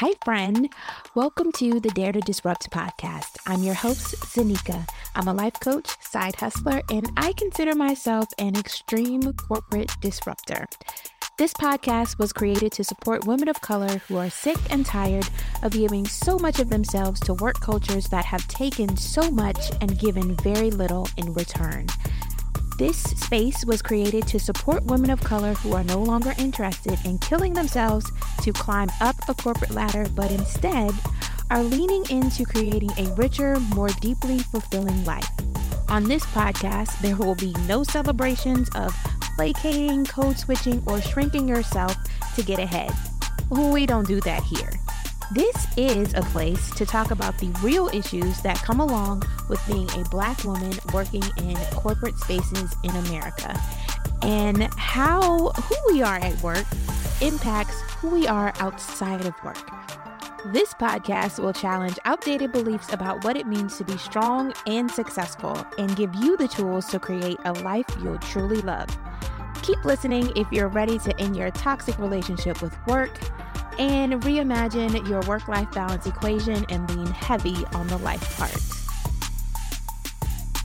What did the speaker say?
Hi, friend. Welcome to the Dare to Disrupt podcast. I'm your host, Zenica. I'm a life coach, side hustler, and I consider myself an extreme corporate disruptor. This podcast was created to support women of color who are sick and tired of giving so much of themselves to work cultures that have taken so much and given very little in return. This space was created to support women of color who are no longer interested in killing themselves to climb up a corporate ladder, but instead are leaning into creating a richer, more deeply fulfilling life. On this podcast, there will be no celebrations of placating, code switching, or shrinking yourself to get ahead. We don't do that here. This is a place to talk about the real issues that come along with being a Black woman working in corporate spaces in America and how who we are at work impacts who we are outside of work. This podcast will challenge outdated beliefs about what it means to be strong and successful and give you the tools to create a life you'll truly love. Keep listening if you're ready to end your toxic relationship with work and reimagine your work life balance equation and lean heavy on the life part.